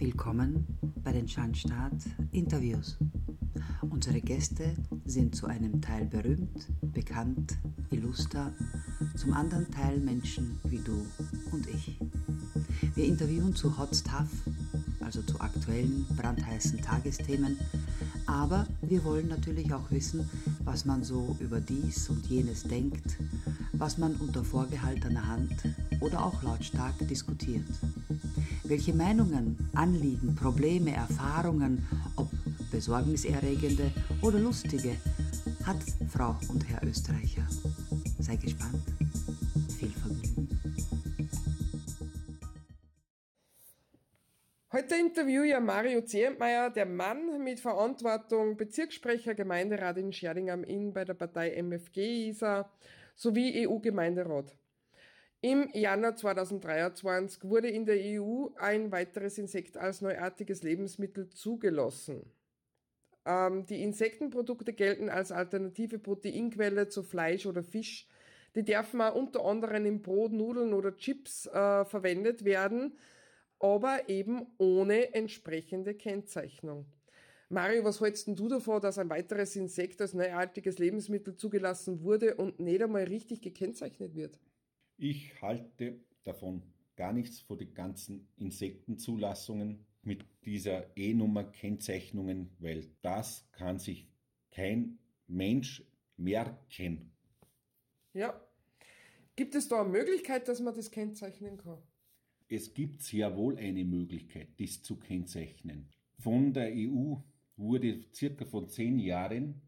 Willkommen bei den Schandstaat Interviews. Unsere Gäste sind zu einem Teil berühmt, bekannt, illuster, zum anderen Teil Menschen wie du und ich. Wir interviewen zu Hot Stuff, also zu aktuellen, brandheißen Tagesthemen, aber wir wollen natürlich auch wissen, was man so über dies und jenes denkt, was man unter vorgehaltener Hand oder auch lautstark diskutiert. Welche Meinungen, Anliegen, Probleme, Erfahrungen, ob besorgniserregende oder lustige, hat Frau und Herr Österreicher. Sei gespannt. Viel Vergnügen. Heute interviewe ich Mario Zehentmeier, der Mann mit Verantwortung, Bezirkssprecher, Gemeinderat in Scherding am Inn bei der Partei MFG er, sowie EU-Gemeinderat. Im Januar 2023 wurde in der EU ein weiteres Insekt als neuartiges Lebensmittel zugelassen. Ähm, die Insektenprodukte gelten als alternative Proteinquelle zu Fleisch oder Fisch. Die dürfen auch unter anderem in Brot, Nudeln oder Chips äh, verwendet werden, aber eben ohne entsprechende Kennzeichnung. Mario, was hältst du davon, dass ein weiteres Insekt als neuartiges Lebensmittel zugelassen wurde und nicht einmal richtig gekennzeichnet wird? Ich halte davon gar nichts vor die ganzen Insektenzulassungen mit dieser E-Nummer Kennzeichnungen, weil das kann sich kein Mensch merken. Ja. Gibt es da eine Möglichkeit, dass man das kennzeichnen kann? Es gibt sehr wohl eine Möglichkeit, dies zu kennzeichnen. Von der EU wurde circa vor zehn Jahren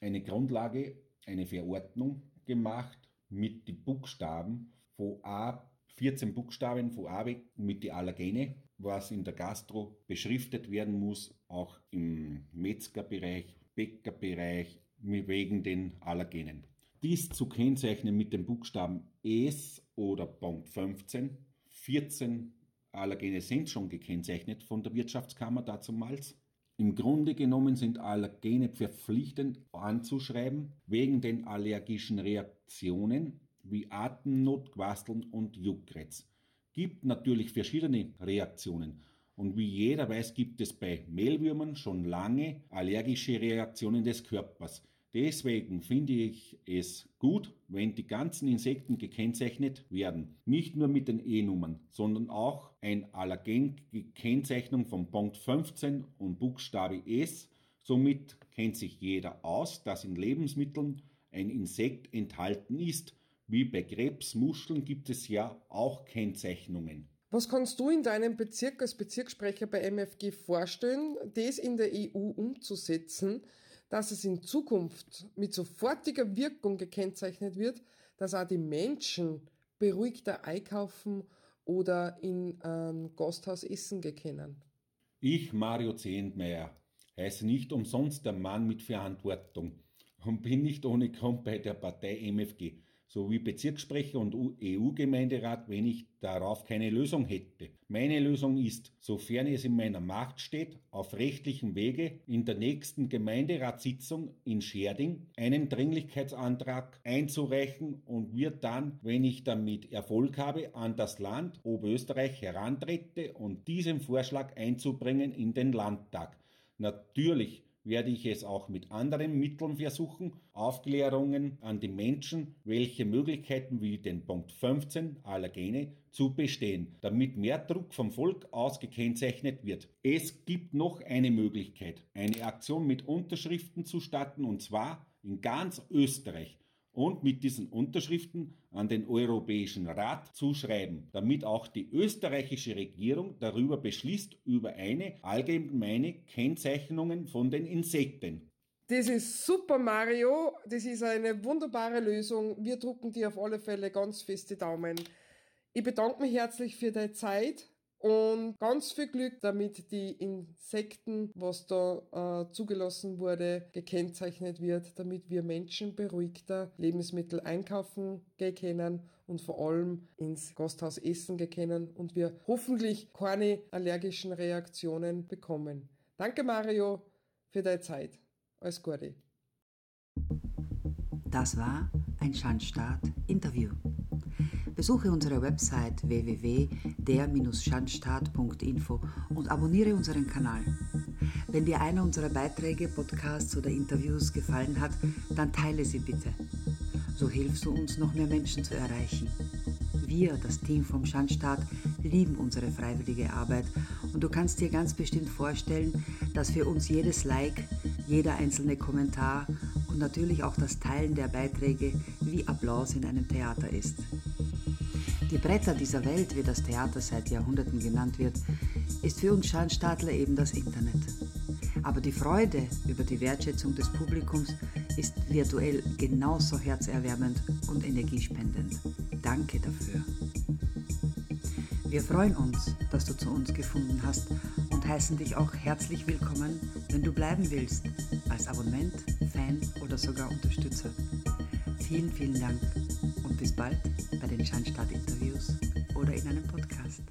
eine Grundlage, eine Verordnung gemacht, mit den Buchstaben von A, 14 Buchstaben von A weg mit die Allergene, was in der Gastro beschriftet werden muss, auch im Metzgerbereich, Bäckerbereich, wegen den Allergenen. Dies zu kennzeichnen mit dem Buchstaben S oder Punkt 15. 14 Allergene sind schon gekennzeichnet von der Wirtschaftskammer dazumals. Im Grunde genommen sind Allergene verpflichtend anzuschreiben wegen den allergischen Reaktionen wie Atemnot, Quasteln und Juckreiz. Gibt natürlich verschiedene Reaktionen. Und wie jeder weiß, gibt es bei Mehlwürmern schon lange allergische Reaktionen des Körpers. Deswegen finde ich es gut, wenn die ganzen Insekten gekennzeichnet werden. Nicht nur mit den E-Nummern, sondern auch ein Allergen-Kennzeichnung von Punkt 15 und Buchstabe S. Somit kennt sich jeder aus, dass in Lebensmitteln ein Insekt enthalten ist. Wie bei Krebsmuscheln gibt es ja auch Kennzeichnungen. Was kannst du in deinem Bezirk als Bezirkssprecher bei MFG vorstellen, das in der EU umzusetzen, dass es in Zukunft mit sofortiger Wirkung gekennzeichnet wird, dass auch die Menschen beruhigter einkaufen oder in ein Gasthaus essen gehen Ich, Mario Zehntmeier, heiße nicht umsonst der Mann mit Verantwortung und bin nicht ohne Grund bei der Partei MFG sowie Bezirkssprecher und EU-Gemeinderat, wenn ich darauf keine Lösung hätte. Meine Lösung ist, sofern es in meiner Macht steht, auf rechtlichem Wege in der nächsten Gemeinderatssitzung in Scherding einen Dringlichkeitsantrag einzureichen und wird dann, wenn ich damit Erfolg habe, an das Land Oberösterreich herantrete und diesen Vorschlag einzubringen in den Landtag. Natürlich werde ich es auch mit anderen Mitteln versuchen, Aufklärungen an die Menschen, welche Möglichkeiten wie den Punkt 15 Allergene zu bestehen, damit mehr Druck vom Volk aus gekennzeichnet wird. Es gibt noch eine Möglichkeit, eine Aktion mit Unterschriften zu starten und zwar in ganz Österreich und mit diesen Unterschriften an den Europäischen Rat zu schreiben, damit auch die österreichische Regierung darüber beschließt über eine allgemeine Kennzeichnung von den Insekten. Das ist super, Mario. Das ist eine wunderbare Lösung. Wir drucken dir auf alle Fälle ganz feste Daumen. Ich bedanke mich herzlich für deine Zeit und ganz viel Glück, damit die Insekten, was da äh, zugelassen wurde, gekennzeichnet wird, damit wir Menschen beruhigter Lebensmittel einkaufen gehen können und vor allem ins Gasthaus essen gehen können und wir hoffentlich keine allergischen Reaktionen bekommen. Danke Mario für deine Zeit. Alles Gute. Das war ein Schandstaat Interview. Besuche unsere Website www.der-schandstaat.info und abonniere unseren Kanal. Wenn dir einer unserer Beiträge, Podcasts oder Interviews gefallen hat, dann teile sie bitte. So hilfst du uns, noch mehr Menschen zu erreichen. Wir, das Team vom Schandstaat, lieben unsere freiwillige Arbeit und du kannst dir ganz bestimmt vorstellen, dass für uns jedes Like, jeder einzelne Kommentar und natürlich auch das Teilen der Beiträge wie Applaus in einem Theater ist. Die Bretter dieser Welt, wie das Theater seit Jahrhunderten genannt wird, ist für uns Schandstaatler eben das Internet. Aber die Freude über die Wertschätzung des Publikums ist virtuell genauso herzerwärmend und energiespendend. Danke dafür. Wir freuen uns, dass du zu uns gefunden hast und heißen dich auch herzlich willkommen, wenn du bleiben willst, als Abonnent, Fan oder sogar Unterstützer. Vielen, vielen Dank bis bald bei den Schandstaat-Interviews oder in einem Podcast.